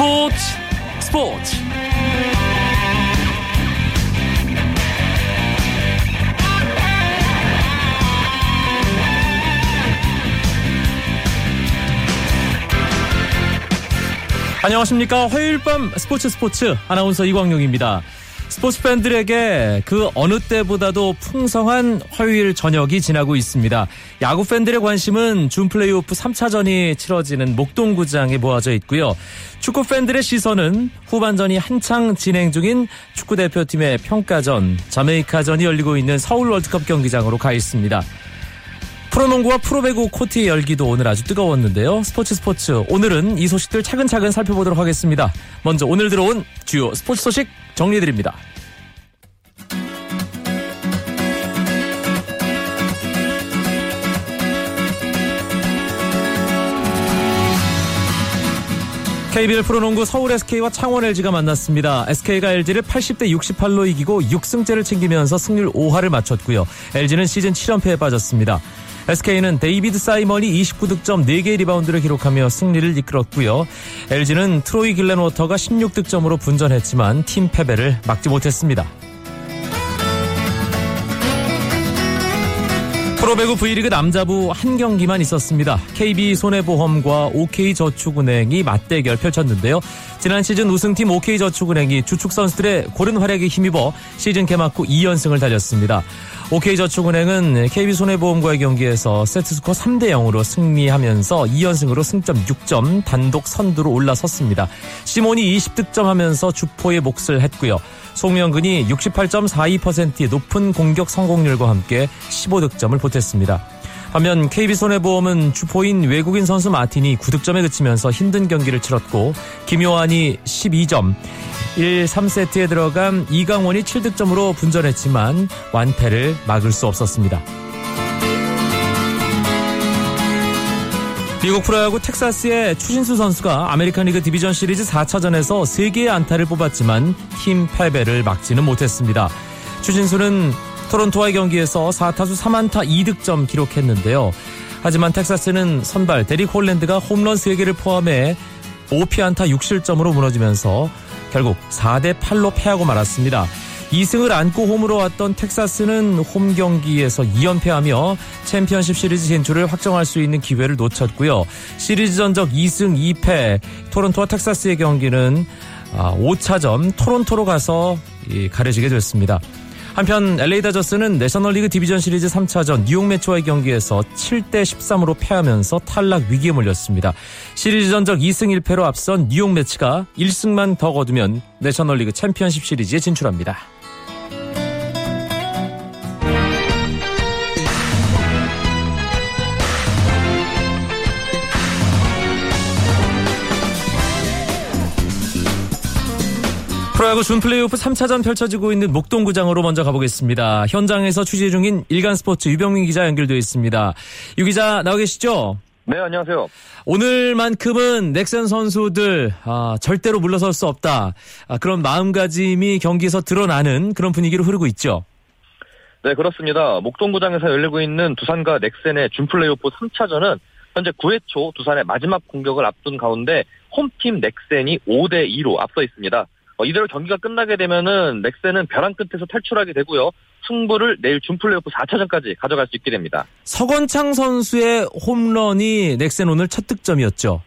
스포츠 스포츠. 안녕하십니까. 화요일 밤 스포츠 스포츠. 아나운서 이광용입니다 스포츠 팬들에게 그 어느 때보다도 풍성한 화요일 저녁이 지나고 있습니다. 야구 팬들의 관심은 준 플레이오프 3차전이 치러지는 목동구장에 모아져 있고요. 축구 팬들의 시선은 후반전이 한창 진행 중인 축구 대표팀의 평가전, 자메이카전이 열리고 있는 서울 월드컵 경기장으로 가 있습니다. 프로농구와 프로배구 코트의 열기도 오늘 아주 뜨거웠는데요. 스포츠 스포츠 오늘은 이 소식들 차근차근 살펴보도록 하겠습니다. 먼저 오늘 들어온 주요 스포츠 소식 정리해드립니다. KBL 프로농구 서울 SK와 창원 LG가 만났습니다. SK가 LG를 80대 68로 이기고 6승째를 챙기면서 승률 5할을 맞췄고요. LG는 시즌 7연패에 빠졌습니다. SK는 데이비드 사이먼이 29득점 4개의 리바운드를 기록하며 승리를 이끌었고요. LG는 트로이 길렌워터가 16득점으로 분전했지만 팀 패배를 막지 못했습니다. 프로배구 V리그 남자부 한 경기만 있었습니다. KB 손해보험과 OK저축은행이 맞대결 펼쳤는데요. 지난 시즌 우승팀 OK저축은행이 주축 선수들의 고른 활약에 힘입어 시즌 개막 후 2연승을 달렸습니다. OK저축은행은 KB손해보험과의 경기에서 세트스코어 3대 0으로 승리하면서 2연승으로 승점 6점 단독 선두로 올라섰습니다. 시몬이 20득점하면서 주포의 몫을 했고요. 송명근이 68.42%의 높은 공격 성공률과 함께 15득점을 보탰습니다. 반면 KB손해보험은 주포인 외국인 선수 마틴이 9득점에 그치면서 힘든 경기를 치렀고 김요한이 12점, 1, 3세트에 들어간 이강원이 7득점으로 분전했지만 완패를 막을 수 없었습니다. 미국 프로야구 텍사스의 추신수 선수가 아메리칸 리그 디비전 시리즈 4차전에서 3개의 안타를 뽑았지만 팀 패배를 막지는 못했습니다. 추신수는 토론토와의 경기에서 4타수 3안타 2득점 기록했는데요. 하지만 텍사스는 선발 데릭 홀랜드가 홈런 3개를 포함해 5피안타 6실점으로 무너지면서 결국 4대 8로 패하고 말았습니다. 2승을 안고 홈으로 왔던 텍사스는 홈 경기에서 2연패하며 챔피언십 시리즈 진출을 확정할 수 있는 기회를 놓쳤고요. 시리즈 전적 2승 2패 토론토와 텍사스의 경기는 5차전 아, 토론토로 가서 가려지게 됐습니다. 한편 LA 다저스는 내셔널리그 디비전 시리즈 3차전 뉴욕 매치와의 경기에서 7대 13으로 패하면서 탈락 위기에 몰렸습니다. 시리즈 전적 2승 1패로 앞선 뉴욕 매치가 1승만 더 거두면 내셔널리그 챔피언십 시리즈에 진출합니다. 프로야구 준 플레이오프 3차전 펼쳐지고 있는 목동구장으로 먼저 가보겠습니다. 현장에서 취재 중인 일간스포츠 유병민 기자 연결되어 있습니다. 유 기자 나와 계시죠? 네, 안녕하세요. 오늘만큼은 넥센 선수들 아, 절대로 물러설 수 없다. 아, 그런 마음가짐이 경기에서 드러나는 그런 분위기로 흐르고 있죠. 네, 그렇습니다. 목동구장에서 열리고 있는 두산과 넥센의 준 플레이오프 3차전은 현재 9회 초 두산의 마지막 공격을 앞둔 가운데 홈팀 넥센이 5대 2로 앞서 있습니다. 어, 이대로 경기가 끝나게 되면은 넥센은 벼랑 끝에서 탈출하게 되고요. 승부를 내일 준플레이오프 4차전까지 가져갈 수 있게 됩니다. 서건창 선수의 홈런이 넥센 오늘 첫 득점이었죠.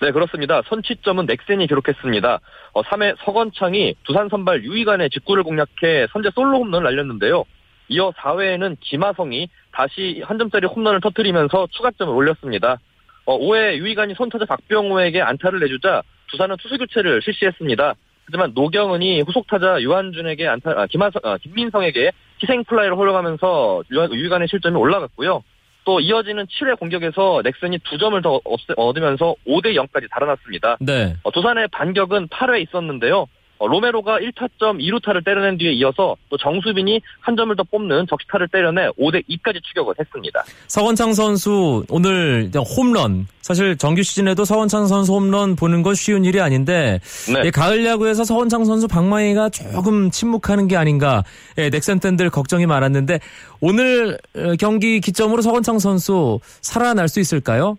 네, 그렇습니다. 선취점은 넥센이 기록했습니다. 어, 3회 서건창이 두산 선발 유이간의 직구를 공략해 선제 솔로 홈런을 날렸는데요. 이어 4회에는 김하성이 다시 한 점짜리 홈런을 터뜨리면서 추가점을 올렸습니다. 어, 5회 유희관이 선두타자 박병호에게 안타를 내주자 두산은 투수 교체를 실시했습니다. 하지만 노경은이 후속 타자 유한준에게 안타, 아, 김하성, 아, 김민성에게 희생 플라이를 홀려가면서 유희관의 실점이 올라갔고요. 또 이어지는 7회 공격에서 넥센이 두 점을 더 얻으면서 5대 0까지 달아났습니다. 네. 어, 두산의 반격은 8회 있었는데요. 어, 로메로가 1타점 2루타를 때려낸 뒤에 이어서 또 정수빈이 한 점을 더 뽑는 적시타를 때려내 5대 2까지 추격을 했습니다. 서원창 선수 오늘 홈런 사실 정규 시즌에도 서원창 선수 홈런 보는 건 쉬운 일이 아닌데 네. 예, 가을 야구에서 서원창 선수 방망이가 조금 침묵하는 게 아닌가 예, 넥센 팬들 걱정이 많았는데 오늘 어, 경기 기점으로 서원창 선수 살아날 수 있을까요?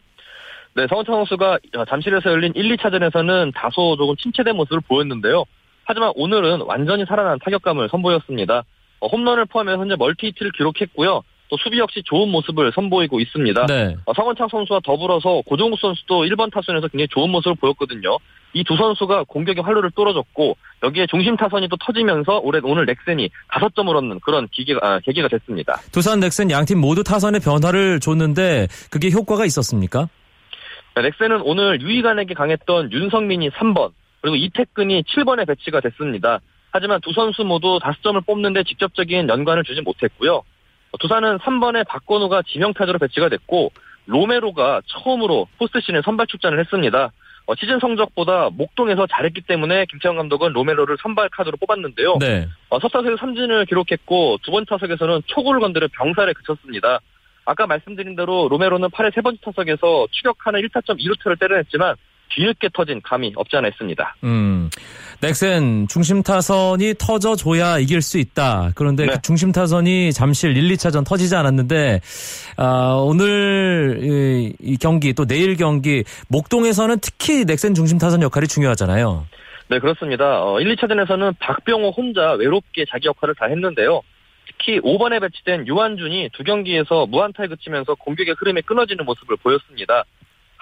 네, 성원창 선수가 잠실에서 열린 1, 2차전에서는 다소 조금 침체된 모습을 보였는데요. 하지만 오늘은 완전히 살아난 타격감을 선보였습니다. 어, 홈런을 포함해 현재 멀티히트를 기록했고요. 또 수비 역시 좋은 모습을 선보이고 있습니다. 네. 어, 성원창 선수와 더불어서 고종국 선수도 1번 타선에서 굉장히 좋은 모습을 보였거든요. 이 두 선수가 공격의 활로를 뚫어줬고 여기에 중심 타선이 또 터지면서 올해 오늘 넥센이 5점을 얻는 그런 기계가, 아, 계기가 됐습니다. 두산 넥센 양팀 모두 타선의 변화를 줬는데 그게 효과가 있었습니까? 네, 넥센은 오늘 유이간에게 강했던 윤성민이 3번 그리고 이택근이 7번에 배치가 됐습니다. 하지만 두 선수 모두 5점을 뽑는데 직접적인 연관을 주지 못했고요. 두산은 3번에 박건우가 지명타자로 배치가 됐고 로메로가 처음으로 포스트 시즌 선발 출전을 했습니다. 어, 시즌 성적보다 목동에서 잘했기 때문에 김태형 감독은 로메로를 선발 카드로 뽑았는데요. 네. 어, 첫 타석에서 삼진을 기록했고 두 번째 타석에서는 초구를 건드려 병살에 그쳤습니다. 아까 말씀드린 대로 로메로는 8회 세 번째 타석에서 추격하는 1타점 2루타를 때려냈지만 뒤늦게 터진 감이 없지 않아 있습니다. 음, 넥센 중심 타선이 터져줘야 이길 수 있다. 그런데 네. 그 중심 타선이 잠실 1, 2차전 터지지 않았는데 아, 오늘 이, 이 경기 또 내일 경기 목동에서는 특히 넥센 중심 타선 역할이 중요하잖아요. 네, 그렇습니다. 어, 1, 2차전에서는 박병호 혼자 외롭게 자기 역할을 다 했는데요. 특히 5번에 배치된 유한준이 두 경기에서 무안타에 그치면서 공격의 흐름이 끊어지는 모습을 보였습니다.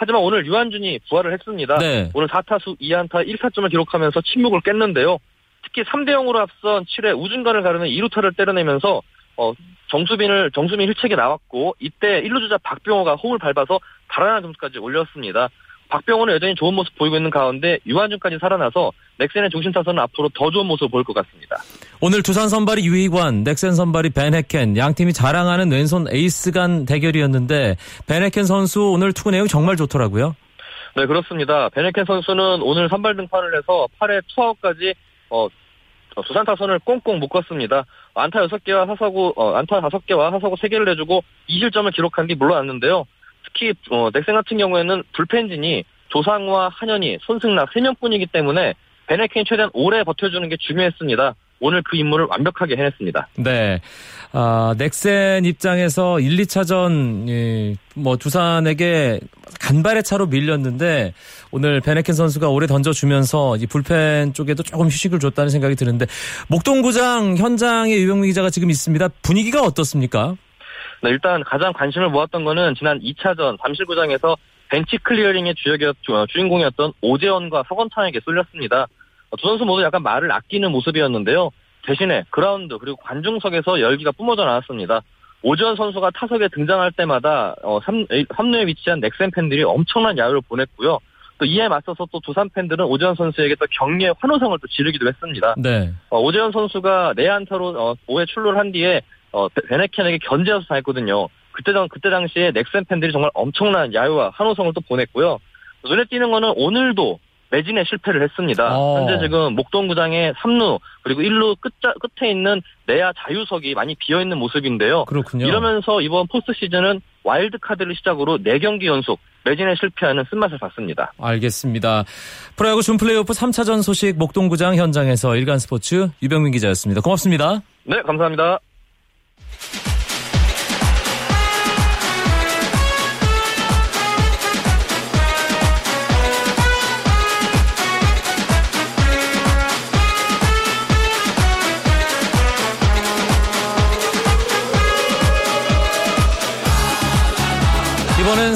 하지만 오늘 유한준이 부활을 했습니다. 네. 오늘 4타수 2안타 1타점을 기록하면서 침묵을 깼는데요. 특히 3대 0으로 앞선 7회 우중간을 가르는 2루타를 때려내면서 어, 정수빈을 정수빈 힐책이 나왔고 이때 1루 주자 박병호가 홈을 밟아서 달아난 점수까지 올렸습니다. 박병호는 여전히 좋은 모습 보이고 있는 가운데 유한준까지 살아나서 넥센의 중심 타선은 앞으로 더 좋은 모습을 보일 것 같습니다. 오늘 두산 선발이 유희관, 넥센 선발이 벤해켄, 양 팀이 자랑하는 왼손 에이스 간 대결이었는데 벤해켄 선수 오늘 투구 내용 정말 좋더라고요. 네, 그렇습니다. 베네켄 선수는 오늘 선발 등판을 해서 8회 투아웃까지 어, 어, 두산 타선을 꽁꽁 묶었습니다. 안타 6개와 하사구 어, 안타 5개와 하사구 3개를 내주고 2실점을 기록한 게 물러났는데요. 특히 어, 넥센 같은 경우에는 불펜진이 조상우와 한현희, 손승락 3명뿐이기 때문에 베네켄이 최대한 오래 버텨주는 게 중요했습니다. 오늘 그 임무를 완벽하게 해냈습니다. 네. 아, 넥센 입장에서 1, 2차전, 예, 뭐, 두산에게 간발의 차로 밀렸는데, 오늘 베네켄 선수가 오래 던져주면서 이 불펜 쪽에도 조금 휴식을 줬다는 생각이 드는데, 목동구장 현장에 유병민 기자가 지금 있습니다. 분위기가 어떻습니까? 네, 일단 가장 관심을 모았던 거는 지난 2차전 잠실구장에서 벤치 클리어링의 주역이었, 주- 주인공이었던 오재원과 서건창에게 쏠렸습니다. 어, 두 선수 모두 약간 말을 아끼는 모습이었는데요. 대신에 그라운드 그리고 관중석에서 열기가 뿜어져 나왔습니다. 오재원 선수가 타석에 등장할 때마다 어, 3, 루에 위치한 넥센 팬들이 엄청난 야유를 보냈고요. 또 이에 맞서서 또 두산 팬들은 오재원 선수에게 또 격려의 환호성을 또 지르기도 했습니다. 네. 어, 오재원 선수가 내야안타로 어, 5회 출루를 한 뒤에 어, 베- 밴헤켄에게 견제해서 당했거든요. 그때 당 그때 당시에 넥센 팬들이 정말 엄청난 야유와 환호성을 또 보냈고요. 눈에 띄는 거는 오늘도 매진에 실패를 했습니다. 어. 현재 지금 목동구장의 3루 그리고 1루 끝 끝에 있는 내야 자유석이 많이 비어 있는 모습인데요. 그렇군요. 이러면서 이번 포스트 시즌은 와일드 카드를 시작으로 4경기 연속 매진에 실패하는 쓴맛을 봤습니다. 알겠습니다. 프로야구 준 플레이오프 3차전 소식 목동구장 현장에서 일간 스포츠 유병민 기자였습니다. 고맙습니다. 네, 감사합니다.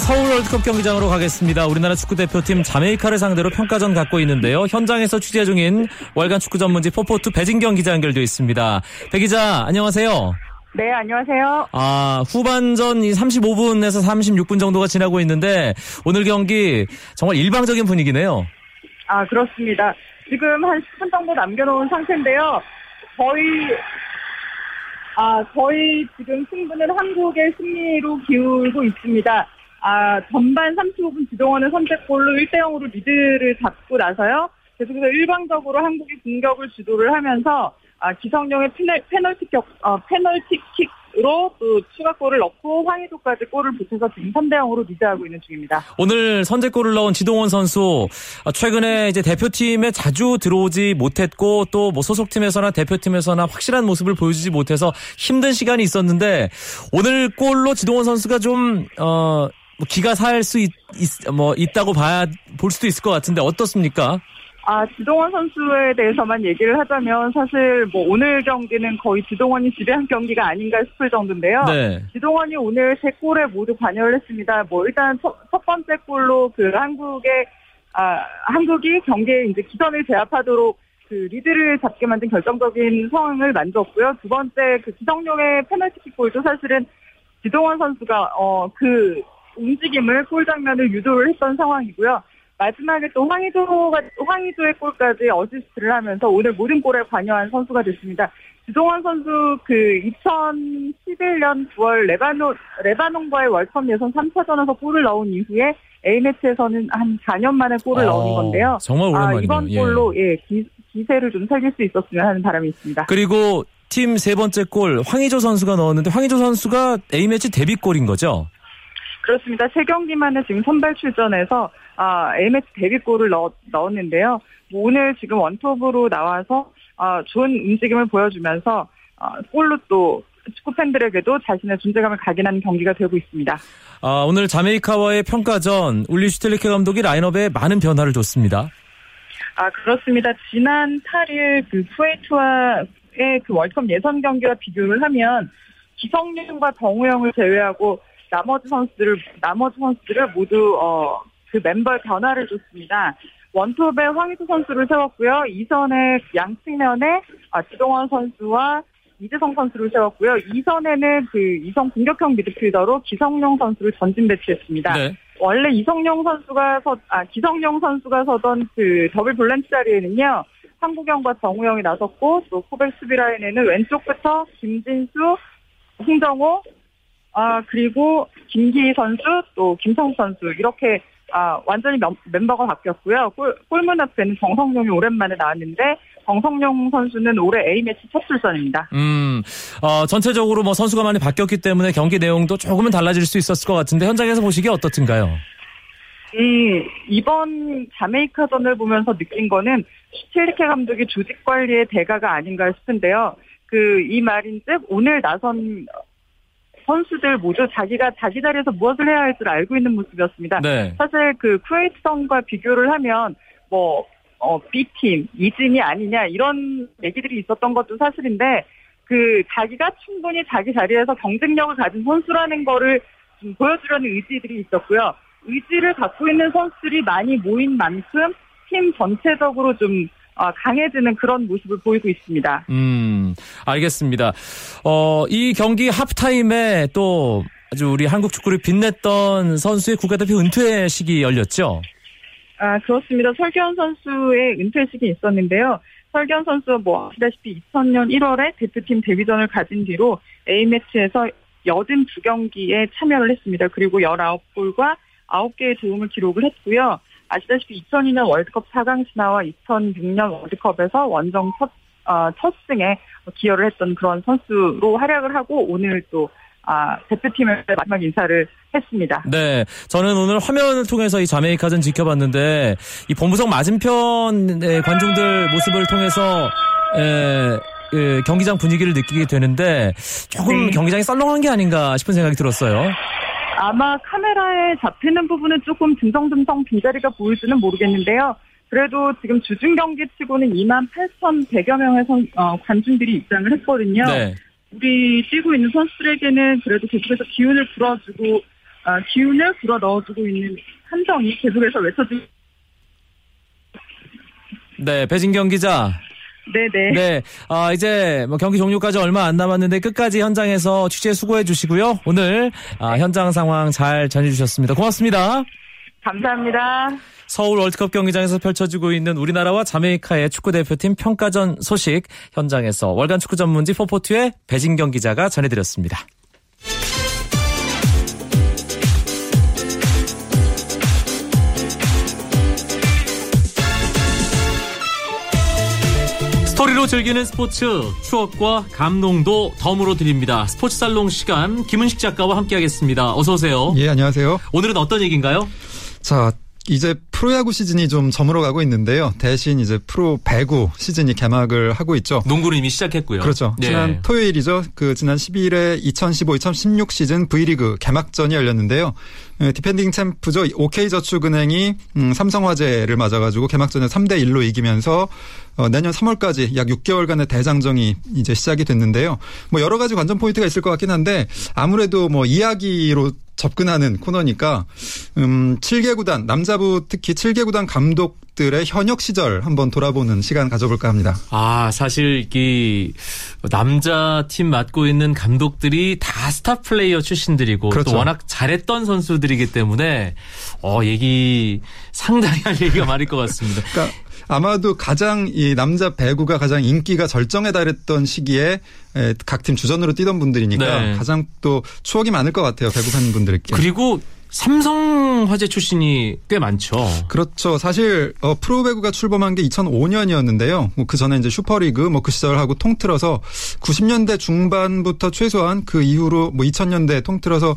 서울 월드컵 경기장으로 가겠습니다. 우리나라 축구대표팀 자메이카를 상대로 평가전 갖고 있는데요. 현장에서 취재 중인 월간 축구 전문지 포포투 배진경 기자 연결되어 있습니다. 배 기자, 안녕하세요. 네, 안녕하세요. 아, 후반전 이 35분에서 36분 정도가 지나고 있는데 오늘 경기 정말 일방적인 분위기네요. 아, 그렇습니다. 지금 한 10분 정도 남겨놓은 상태인데요. 거의, 아, 거의 지금 승부는 한국의 승리로 기울고 있습니다. 아, 전반 35분 지동원의 선제골로 1대 0으로 리드를 잡고 나서요. 계속해서 일방적으로 한국이 공격을 주도를 하면서 아, 기성용의 페널, 페널티 격, 어, 페널티 킥 으로 또 추가골을 넣고 황의조까지 골을 붙여서 지금 3대 0으로 리드하고 있는 중입니다. 오늘 선제골을 넣은 지동원 선수 아, 최근에 이제 대표팀에 자주 들어오지 못했고 또 뭐 소속팀에서나 대표팀에서나 확실한 모습을 보여주지 못해서 힘든 시간이 있었는데 오늘 골로 지동원 선수가 좀 어, 뭐 기가 살수 있, 뭐 있다고 봐야 볼 수도 있을 것 같은데 어떻습니까? 아, 지동원 선수에 대해서만 얘기를 하자면 사실 뭐 오늘 경기는 거의 지동원이 지배한 경기가 아닌가 싶을 정도인데요. 네. 지동원이 오늘 세 골에 모두 관여를 했습니다. 뭐 일단 첫, 첫 번째 골로 그 한국의 아, 한국이 경기에 이제 기선을 제압하도록 그 리드를 잡게 만든 결정적인 상황을 만들었고요. 두 번째 그 기성용의 페널티킥 골도 사실은 지동원 선수가 어그 움직임을 골 장면을 유도를 했던 상황이고요. 마지막에 또 황의조가 황의조의 골까지 어시스트를 하면서 오늘 모든 골에 관여한 선수가 됐습니다. 지동원 선수 그 2011년 9월 레바논 레바논과의 월컵 예선 3차전에서 골을 넣은 이후에 A매치에서는 한 4년 만에 골을 아, 넣은 건데요. 정말 오랜만이네요. 아, 이번 예. 골로 예, 기, 기세를 좀 살릴 수 있었으면 하는 바람이 있습니다. 그리고 팀 세 번째 골 황희조 선수가 넣었는데 황희조 선수가 A매치 데뷔골인 거죠? 그렇습니다. 세 경기만에 지금 선발 출전해서 아, A매치 데뷔골을 넣, 넣었는데요. 뭐 오늘 지금 원톱으로 나와서 아, 좋은 움직임을 보여주면서 아, 골로 또 축구 팬들에게도 자신의 존재감을 각인하는 경기가 되고 있습니다. 아, 오늘 자메이카와의 평가전 울리 슈텔리케 감독이 라인업에 많은 변화를 줬습니다. 아, 그렇습니다. 지난 8일 그 쿠웨이트와의 그 월컵 예선 경기와 비교를 하면 기성용과 정우영을 제외하고 나머지 선수들을 나머지 선수들을 모두 어 그 멤버의 변화를 줬습니다. 원톱에 황희수 선수를 세웠고요. 이선에 양측면에 아, 지동원 선수와 이재성 선수를 세웠고요. 이선에는 그 이성 공격형 미드필더로 기성용 선수를 전진 배치했습니다. 네. 원래 이성용 선수가 서, 아, 기성용 선수가 서던 그 더블 볼란치 자리에는요, 황구경과 정우영이 나섰고, 또 코백 수비 라인에는 왼쪽부터 김진수, 홍정호, 아, 그리고 김기희 선수, 또 김성수 선수, 이렇게, 아, 완전히 멤- 멤버가 바뀌었고요. 골, 골문 앞에는 정성용이 오랜만에 나왔는데, 정성용 선수는 올해 A매치 첫 출전입니다. 음, 어, 전체적으로 뭐 선수가 많이 바뀌었기 때문에 경기 내용도 조금은 달라질 수 있었을 것 같은데 현장에서 보시기에 어떻든가요? 음, 이번 자메이카전을 보면서 느낀 거는 슈틸리케 감독이 조직 관리의 대가가 아닌가 싶은데요. 그, 이 말인즉 오늘 나선 선수들 모두 자기가 자기 자리에서 무엇을 해야 할 줄 알고 있는 모습이었습니다. 네. 사실 그 쿠웨이트전과 비교를 하면 뭐, 어, B팀, 이진이 아니냐 이런 얘기들이 있었던 것도 사실인데 그 자기가 충분히 자기 자리에서 경쟁력을 가진 선수라는 거를 좀 보여주려는 의지들이 있었고요. 의지를 갖고 있는 선수들이 많이 모인 만큼 팀 전체적으로 좀 어, 강해지는 그런 모습을 보이고 있습니다. 음, 알겠습니다. 어, 이 경기 하프타임에 또 아주 우리 한국 축구를 빛냈던 선수의 국가대표 은퇴식이 열렸죠? 아, 그렇습니다. 설기현 선수의 은퇴식이 있었는데요. 설기현 선수가 뭐 아시다시피 2000년 1월에 대표팀 데뷔전을 가진 뒤로 A매치에서 82경기에 참여를 했습니다. 그리고 19골과 9개의 도움을 기록을 했고요. 아시다시피 2002년 월드컵 4강 신화와 2006년 월드컵에서 원정 첫, 어, 첫 승에 기여를 했던 그런 선수로 활약을 하고 오늘 또 아, 대표팀의 마지막 인사를 했습니다. 네. 저는 오늘 화면을 통해서 이 자메이카전 지켜봤는데 이 본부석 맞은편의 관중들 모습을 통해서 에, 에, 경기장 분위기를 느끼게 되는데 조금 네. 경기장이 썰렁한 게 아닌가 싶은 생각이 들었어요. 아마 카메라에 잡히는 부분은 조금 듬성듬성 빈자리가 보일지는 모르겠는데요. 그래도 지금 주중 경기 치고는 2만 8,100여 명의 선- 어, 관중들이 입장을 했거든요. 네. 우리 뛰고 있는 선수들에게는 그래도 계속해서 기운을 불어주고 어, 기운을 불어 넣어주고 있는 함정이 계속해서 외쳐주고 네. 배진경 기자. 네네. 네. 아, 이제 뭐 경기 종료까지 얼마 안 남았는데 끝까지 현장에서 취재 수고해 주시고요. 오늘 아, 현장 상황 잘 전해 주셨습니다. 고맙습니다. 감사합니다. 서울 월드컵 경기장에서 펼쳐지고 있는 우리나라와 자메이카의 축구대표팀 평가전 소식 현장에서 월간 축구 전문지 포포트의 배진경 기자가 전해드렸습니다. 즐기는 스포츠 추억과 감동도 덤으로 드립니다. 스포츠 살롱 시간 김은식 작가와 함께하겠습니다. 어서 오세요. 예, 안녕하세요. 오늘은 어떤 얘기인가요? 자, 이제 프로야구 시즌이 좀 저물어가고 있는데요. 대신 이제 프로 배구 시즌이 개막을 하고 있죠. 농구는 이미 시작했고요. 그렇죠. 네. 지난 토요일이죠. 그 지난 12일에 2015-2016 시즌 V리그 개막전이 열렸는데요. 예, defending champ죠. OK저축은행이 음, 삼성화재를 맞아가지고 개막전에 3대 1로 이기면서 어, 내년 3월까지 약 6개월간의 대장정이 이제 시작이 됐는데요. 뭐 여러 가지 관전 포인트가 있을 것 같긴 한데 아무래도 뭐 이야기로 접근하는 코너니까 음 7개 구단 남자부 특히 7개 구단 감독들의 현역 시절 한번 돌아보는 시간 가져볼까 합니다. 아, 사실 이 남자 팀 맡고 있는 감독들이 다 스타 플레이어 출신들이고 그렇죠. 또 워낙 잘했던 선수들이기 때문에 어, 얘기 상당히 할 얘기가 많을 것 같습니다. 그러니까 아마도 가장 이 남자 배구가 가장 인기가 절정에 달했던 시기에 각 팀 주전으로 뛰던 분들이니까 네. 가장 또 추억이 많을 것 같아요. 배구 팬분들께. 그리고 삼성 화재 출신이 꽤 많죠. 그렇죠. 사실 어, 프로배구가 출범한 게 2005년이었는데요. 뭐 그 전에 이제 슈퍼리그 뭐 그 시절하고 통틀어서 90년대 중반부터 최소한 그 이후로 뭐 2000년대 통틀어서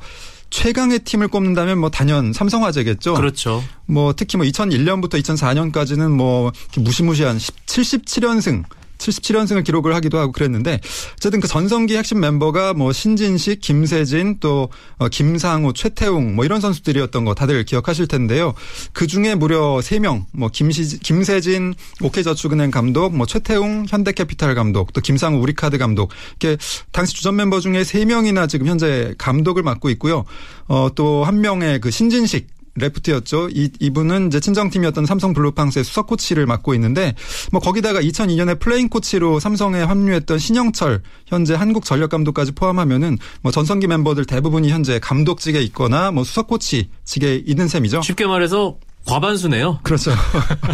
최강의 팀을 꼽는다면 뭐 단연 삼성화재겠죠. 그렇죠. 뭐 특히 뭐 2001년부터 2004년까지는 뭐 무시무시한 77연승 77연승을 기록을 하기도 하고 그랬는데 어쨌든 그 전성기 핵심 멤버가 뭐 신진식, 김세진 또 어, 김상우, 최태웅 뭐 이런 선수들이었던 거 다들 기억하실 텐데요. 그 중에 무려 3명 뭐 김시, 김세진 오케이저축은행 감독, 뭐 최태웅 현대캐피탈 감독, 또 김상우 우리카드 감독 이렇게 당시 주전 멤버 중에 3명이나 지금 현재 감독을 맡고 있고요. 어, 또 한 명의 그 신진식 레프트였죠. 이, 이분은 이제 친정팀이었던 삼성 블루팡스의 수석 코치를 맡고 있는데 뭐 거기다가 2002년에 플레잉 코치로 삼성에 합류했던 신영철 현재 한국 전력 감독까지 포함하면은 뭐 전성기 멤버들 대부분이 현재 감독직에 있거나 뭐 수석 코치직에 있는 셈이죠. 쉽게 말해서 과반수네요. 그렇죠.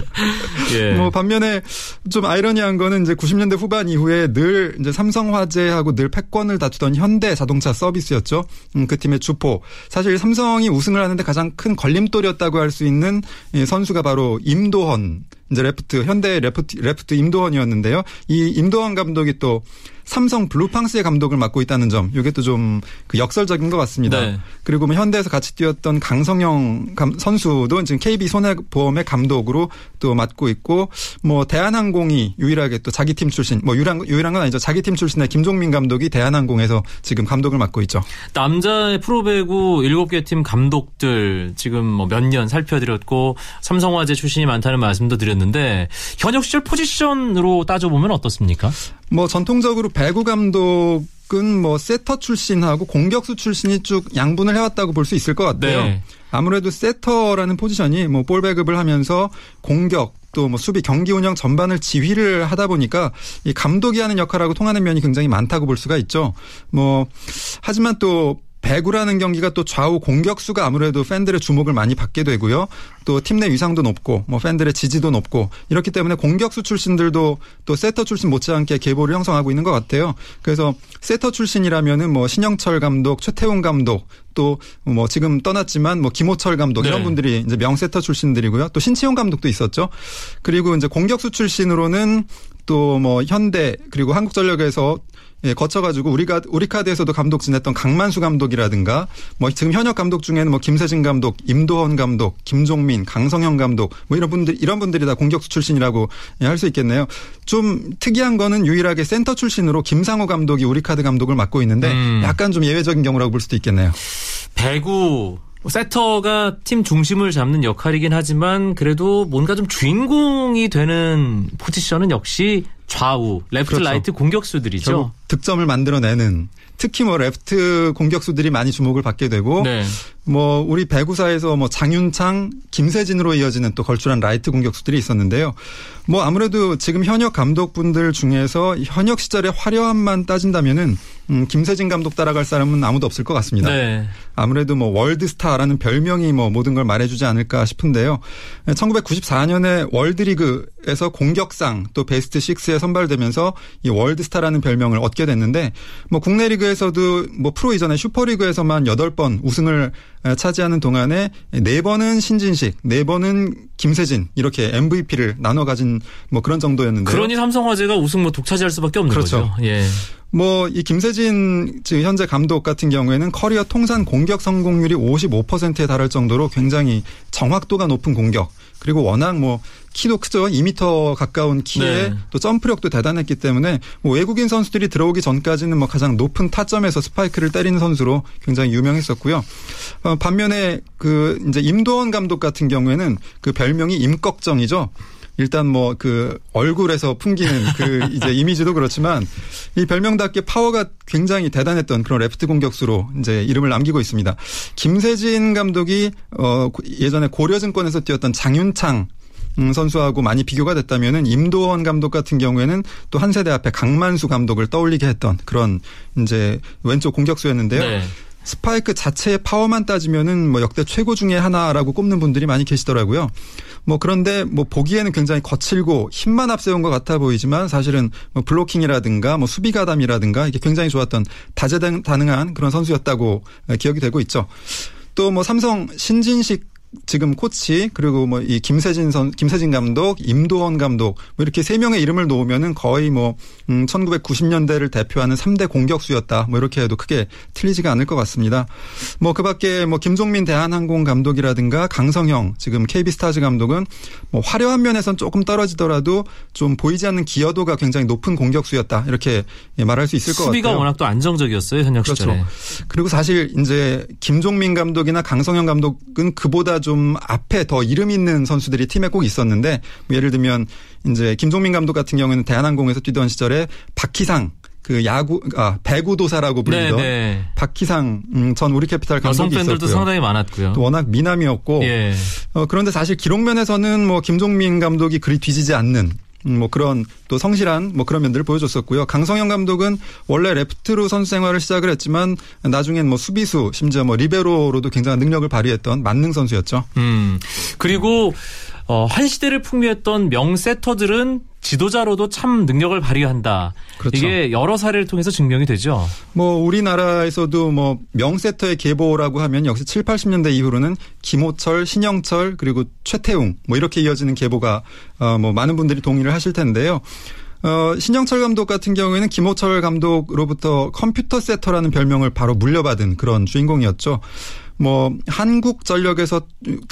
예. 뭐 반면에 좀 아이러니한 거는 이제 90년대 후반 이후에 늘 이제 삼성화재하고 늘 패권을 다투던 현대 자동차 서비스였죠. 음, 그 팀의 주포. 사실 삼성이 우승을 하는데 가장 큰 걸림돌이었다고 할 수 있는 이 선수가 바로 임도헌. 이제 레프트 현대 레프트 레프트 임도헌이었는데요. 이 임도헌 감독이 또 삼성 블루팡스의 감독을 맡고 있다는 점, 이게 또 좀 그 역설적인 것 같습니다. 네. 그리고 뭐 현대에서 같이 뛰었던 강성형 감- 선수도 지금 KB 손해보험의 감독으로 또 맡고 있고, 뭐 대한항공이 유일하게 또 자기 팀 출신, 뭐 유일한 유일한 건 아니죠. 자기 팀 출신의 김종민 감독이 대한항공에서 지금 감독을 맡고 있죠. 남자의 프로배구 7개 팀 감독들 지금 뭐 몇 년 살펴드렸고 삼성화재 출신이 많다는 말씀도 드렸는데 현역 시절 포지션으로 따져보면 어떻습니까? 뭐 전통적으로 배구 감독 은 뭐 세터 출신하고 공격수 출신이 쭉 양분을 해왔다고 볼 수 있을 것 같아요. 네. 아무래도 세터라는 포지션이 뭐 볼 배급을 하면서 공격 또 뭐 수비 경기 운영 전반을 지휘를 하다 보니까 이 감독이 하는 역할하고 통하는 면이 굉장히 많다고 볼 수가 있죠. 뭐 하지만 또 배구라는 경기가 또 좌우 공격수가 아무래도 팬들의 주목을 많이 받게 되고요. 또 팀 내 위상도 높고 뭐 팬들의 지지도 높고 이렇기 때문에 공격수 출신들도 또 세터 출신 못지않게 계보를 형성하고 있는 것 같아요. 그래서 세터 출신이라면은 뭐 신영철 감독, 최태웅 감독 또 뭐 지금 떠났지만 뭐 김호철 감독 이런 네. 분들이 이제 명세터 출신들이고요. 또 신치용 감독도 있었죠. 그리고 이제 공격수 출신으로는 또 뭐 현대 그리고 한국전력에서 예, 거쳐가지고 우리가 우리카드에서도 감독 지냈던 강만수 감독이라든가 뭐 지금 현역 감독 중에는 뭐 김세진 감독, 임도헌 감독, 김종민, 강성현 감독 뭐 이런 분들 이런 분들이 다 공격수 출신이라고 예, 할수 있겠네요. 좀 특이한 거는 유일하게 센터 출신으로 김상호 감독이 우리카드 감독을 맡고 있는데 음. 약간 좀 예외적인 경우라고 볼 수도 있겠네요. 배구 세터가 팀 중심을 잡는 역할이긴 하지만 그래도 뭔가 좀 주인공이 되는 포지션은 역시 좌우 레프트 그렇죠. 라이트 공격수들이죠. 득점을 만들어내는 특히 뭐 레프트 공격수들이 많이 주목을 받게 되고 네. 뭐 우리 배구사에서 뭐 장윤창, 김세진으로 이어지는 또 걸출한 라이트 공격수들이 있었는데요. 뭐 아무래도 지금 현역 감독분들 중에서 현역 시절의 화려함만 따진다면은 음, 김세진 감독 따라갈 사람은 아무도 없을 것 같습니다. 네. 아무래도 뭐 월드스타라는 별명이 뭐 모든 걸 말해주지 않을까 싶은데요. 1994년에 월드리그에서 공격상 또 베스트 6에 선발되면서 이 월드스타라는 별명을 얻게 됐는데 뭐 국내 리그에서도 뭐 프로 이전에 슈퍼리그에서만 8번 우승을 차지하는 동안에 4번은 신진식, 4번은 김세진 이렇게 MVP를 나눠 가진 뭐 그런 정도였는데요. 그러니 삼성화재가 우승 뭐 독차지할 수밖에 없는 그렇죠. 거죠. 예. 뭐 이 김세진 지금 현재 감독 같은 경우에는 커리어 통산 공격 성공률이 55%에 달할 정도로 굉장히 정확도가 높은 공격 그리고 워낙 뭐 키도 크죠. 2미터 가까운 키에 네. 또 점프력도 대단했기 때문에 뭐 외국인 선수들이 들어오기 전까지는 뭐 가장 높은 타점에서 스파이크를 때리는 선수로 굉장히 유명했었고요. 어, 반면에 그 이제 임도헌 감독 같은 경우에는 그 별명이 임꺽정이죠. 일단 뭐 그 얼굴에서 풍기는 그 이제 이미지도 그렇지만 이 별명답게 파워가 굉장히 대단했던 그런 레프트 공격수로 이제 이름을 남기고 있습니다. 김세진 감독이 어 예전에 고려증권에서 뛰었던 장윤창 음, 선수하고 많이 비교가 됐다면은 임도헌 감독 같은 경우에는 또 한 세대 앞에 강만수 감독을 떠올리게 했던 그런 이제 왼쪽 공격수였는데요. 네. 스파이크 자체의 파워만 따지면은 뭐 역대 최고 중에 하나라고 꼽는 분들이 많이 계시더라고요. 뭐 그런데 뭐 보기에는 굉장히 거칠고 힘만 앞세운 것 같아 보이지만 사실은 뭐 블로킹이라든가 뭐 수비 가담이라든가 이게 굉장히 좋았던 다재다능한 그런 선수였다고 기억이 되고 있죠. 또 뭐 삼성 신진식 지금 코치 그리고 뭐 이 김세진 선 김세진 감독, 임도원 감독 뭐 이렇게 세 명의 이름을 놓으면은 거의 뭐 음, 1990년대를 대표하는 3대 공격수였다. 뭐 이렇게 해도 크게 틀리지가 않을 것 같습니다. 뭐 그밖에 뭐 김종민 대한항공 감독이라든가 강성형 지금 KB스타즈 감독은 뭐 화려한 면에선 조금 떨어지더라도 좀 보이지 않는 기여도가 굉장히 높은 공격수였다. 이렇게 예, 말할 수 있을 것 수비가 같아요. 워낙 또 안정적이었어요 현역 그렇죠. 시절에. 그리고 사실 이제 김종민 감독이나 강성현 감독은 그보다 좀 앞에 더 이름 있는 선수들이 팀에 꼭 있었는데 뭐 예를 들면 이제 김종민 감독 같은 경우에는 대한항공에서 뛰던 시절에 박희상 그 야구 아 배구 도사라고 불리던 네, 네. 박희상 음, 전 우리캐피탈 감독이 있었고요. 상당히 많았고요. 또 워낙 미남이었고 예. 어, 그런데 사실 기록면에서는 뭐 김종민 감독이 그리 뒤지지 않는 음, 뭐 그런 또 성실한 뭐 그런 면들을 보여줬었고요. 강성현 감독은 원래 레프트로 선수 생활을 시작을 했지만 나중엔 뭐 수비수 심지어 뭐 리베로로도 굉장한 능력을 발휘했던 만능 선수였죠. 음. 그리고 어, 한 시대를 풍미했던 명세터들은 지도자로도 참 능력을 발휘한다. 그렇죠. 이게 여러 사례를 통해서 증명이 되죠. 뭐 우리나라에서도 뭐 명세터의 계보라고 하면 역시 7, 80년대 이후로는 김호철, 신영철 그리고 최태웅 뭐 이렇게 이어지는 계보가 어뭐 많은 분들이 동의를 하실 텐데요. 어, 신영철 감독 같은 경우에는 김호철 감독으로부터 컴퓨터 세터라는 별명을 바로 물려받은 그런 주인공이었죠. 뭐 한국전력에서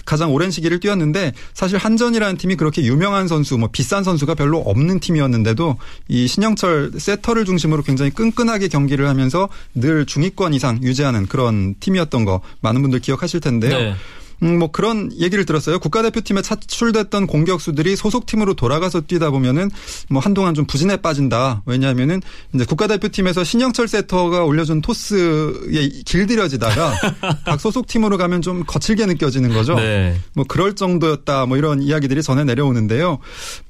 가장 오랜 시기를 뛰었는데 사실 한전이라는 팀이 그렇게 유명한 선수, 뭐 비싼 선수가 별로 없는 팀이었는데도 이 신영철 세터를 중심으로 굉장히 끈끈하게 경기를 하면서 늘 중위권 이상 유지하는 그런 팀이었던 거 많은 분들 기억하실 텐데요. 네. 음, 뭐 그런 얘기를 들었어요. 국가대표팀에 차출됐던 공격수들이 소속팀으로 돌아가서 뛰다 보면은 뭐 한동안 좀 부진에 빠진다. 왜냐하면은 이제 국가대표팀에서 신영철 세터가 올려준 토스에 길들여지다가 각 소속팀으로 가면 좀 거칠게 느껴지는 거죠. 네. 뭐 그럴 정도였다. 뭐 이런 이야기들이 전해 내려오는데요.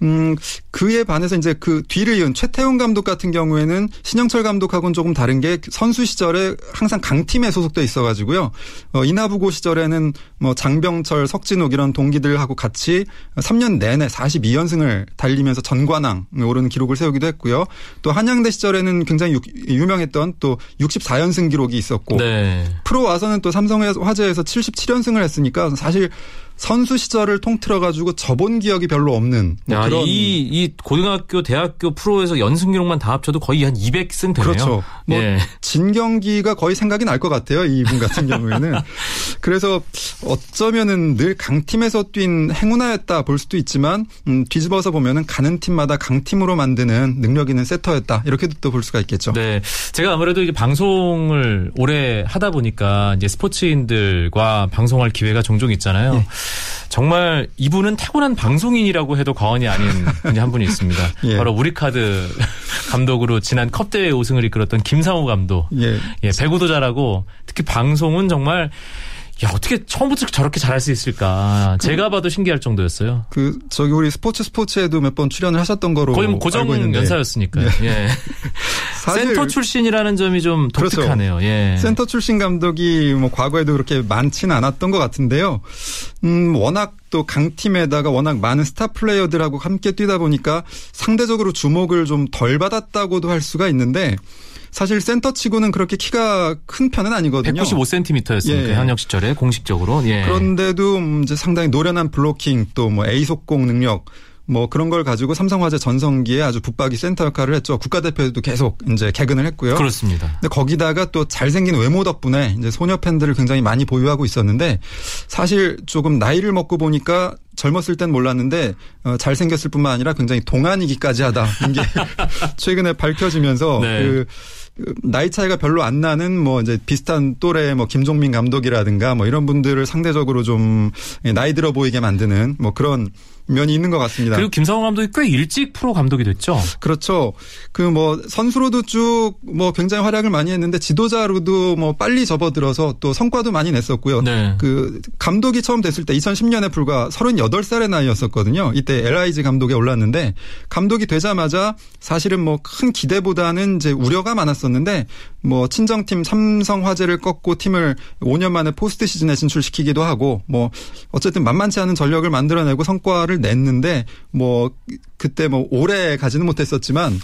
음, 그에 반해서 이제 그 뒤를 이은 최태훈 감독 같은 경우에는 신영철 감독하고는 조금 다른 게 선수 시절에 항상 강팀에 소속돼 있어가지고요. 어, 이나부고 시절에는 뭐 장병철, 석진욱 이런 동기들하고 같이 3년 내내 42연승을 달리면서 전관왕 오르는 기록을 세우기도 했고요. 또 한양대 시절에는 굉장히 유- 유명했던 또 64연승 기록이 있었고 네. 프로 와서는 또 삼성 화재에서 77연승을 했으니까 사실 선수 시절을 통틀어 가지고 접은 기억이 별로 없는 뭐 야, 그런 이, 이 고등학교, 대학교 프로에서 연승 기록만 다 합쳐도 거의 한 200승 되네요. 그렇죠. 뭐 예. 진 경기가 거의 생각이 날 것 같아요. 이분 같은 경우에는. 그래서 어쩌면은 늘 강팀에서 뛴 행운아였다 볼 수도 있지만 음, 뒤집어서 보면은 가는 팀마다 강팀으로 만드는 능력 있는 세터였다. 이렇게도 또 볼 수가 있겠죠. 네. 제가 아무래도 이게 방송을 오래 하다 보니까 이제 스포츠인들과 방송할 기회가 종종 있잖아요. 예. 정말 이분은 타고난 방송인이라고 해도 과언이 아닌 분이 한 분이 있습니다. 예. 바로 우리카드 감독으로 지난 컵대회 우승을 이끌었던 김상호 감독. 예. 예, 배구도 잘하고 특히 방송은 정말 야, 어떻게 처음부터 저렇게 잘할 수 있을까. 제가 봐도 신기할 정도였어요. 그 저기 우리 스포츠 스포츠에도 몇 번 출연을 하셨던 거로 거의 뭐 고정 연사였으니까요. 예. 사실 센터 출신이라는 점이 좀 그렇죠. 독특하네요. 예. 센터 출신 감독이 뭐 과거에도 그렇게 많지는 않았던 것 같은데요. 음, 워낙 또 강팀에다가 워낙 많은 스타 플레이어들하고 함께 뛰다 보니까 상대적으로 주목을 좀 덜 받았다고도 할 수가 있는데 사실 센터 치고는 그렇게 키가 큰 편은 아니거든요. 195cm였으니까 예. 현역 시절에 공식적으로. 예. 그런데도 음, 이제 상당히 노련한 블로킹 또 뭐 A 속공 능력 뭐 그런 걸 가지고 삼성화재 전성기에 아주 붙박이 센터 역할을 했죠. 국가대표에도 계속 이제 개근을 했고요. 그렇습니다. 근데 거기다가 또 잘생긴 외모 덕분에 이제 소녀 팬들을 굉장히 많이 보유하고 있었는데 사실 조금 나이를 먹고 보니까 젊었을 땐 몰랐는데 어, 잘생겼을 뿐만 아니라 굉장히 동안이기까지 하다. 이게 최근에 밝혀지면서 네. 그 나이 차이가 별로 안 나는 뭐 이제 비슷한 또래 뭐 김종민 감독이라든가 뭐 이런 분들을 상대적으로 좀 나이 들어 보이게 만드는 뭐 그런 면이 있는 것 같습니다. 그리고 김성호 감독이 꽤 일찍 프로 감독이 됐죠. 그렇죠. 그 뭐 선수로도 쭉 뭐 굉장히 활약을 많이 했는데 지도자로도 뭐 빨리 접어들어서 또 성과도 많이 냈었고요. 네. 그 감독이 처음 됐을 때 2010년에 불과 38살의 나이였었거든요. 이때 LIG 감독에 올랐는데 감독이 되자마자 사실은 뭐 큰 기대보다는 이제 우려가 많았었는데 뭐 친정팀 삼성 화재를 꺾고 팀을 5년 만에 포스트 시즌에 진출시키기도 하고 뭐 어쨌든 만만치 않은 전력을 만들어내고 성과를 냈는데 뭐 그때 뭐 오래 가지는 못했었지만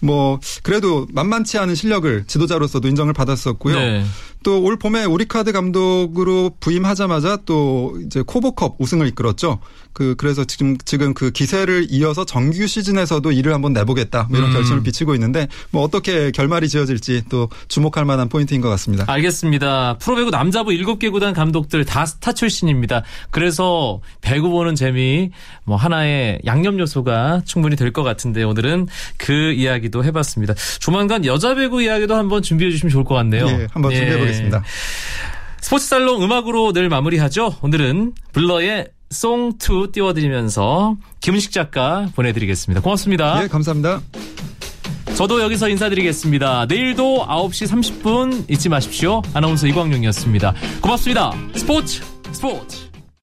뭐 그래도 만만치 않은 실력을 지도자로서도 인정을 받았었고요. 네. 또 올 봄에 우리카드 감독으로 부임하자마자 또 이제 코보컵 우승을 이끌었죠. 그 그래서 지금 지금 그 기세를 이어서 정규 시즌에서도 일을 한번 내보겠다 뭐 이런 음. 결심을 비치고 있는데 뭐 어떻게 결말이 지어질지 또 주목할 만한 포인트인 것 같습니다. 알겠습니다. 프로배구 남자부 7개 구단 감독들 다 스타 출신입니다. 그래서 배구 보는 재미 뭐 하나의 양념 요소가 충분히 될 것 같은데 오늘은 그 이야기도 해봤습니다. 조만간 여자 배구 이야기도 한번 준비해 주시면 좋을 것 같네요. 예, 한번 준비해 보겠습니다. 스포츠 살롱 음악으로 늘 마무리하죠. 오늘은 블러의 송2 띄워드리면서 김은식 작가 보내드리겠습니다. 고맙습니다. 예, 감사합니다. 저도 여기서 인사드리겠습니다. 내일도 9시 30분 잊지 마십시오. 아나운서 이광용이었습니다. 고맙습니다. 스포츠 스포츠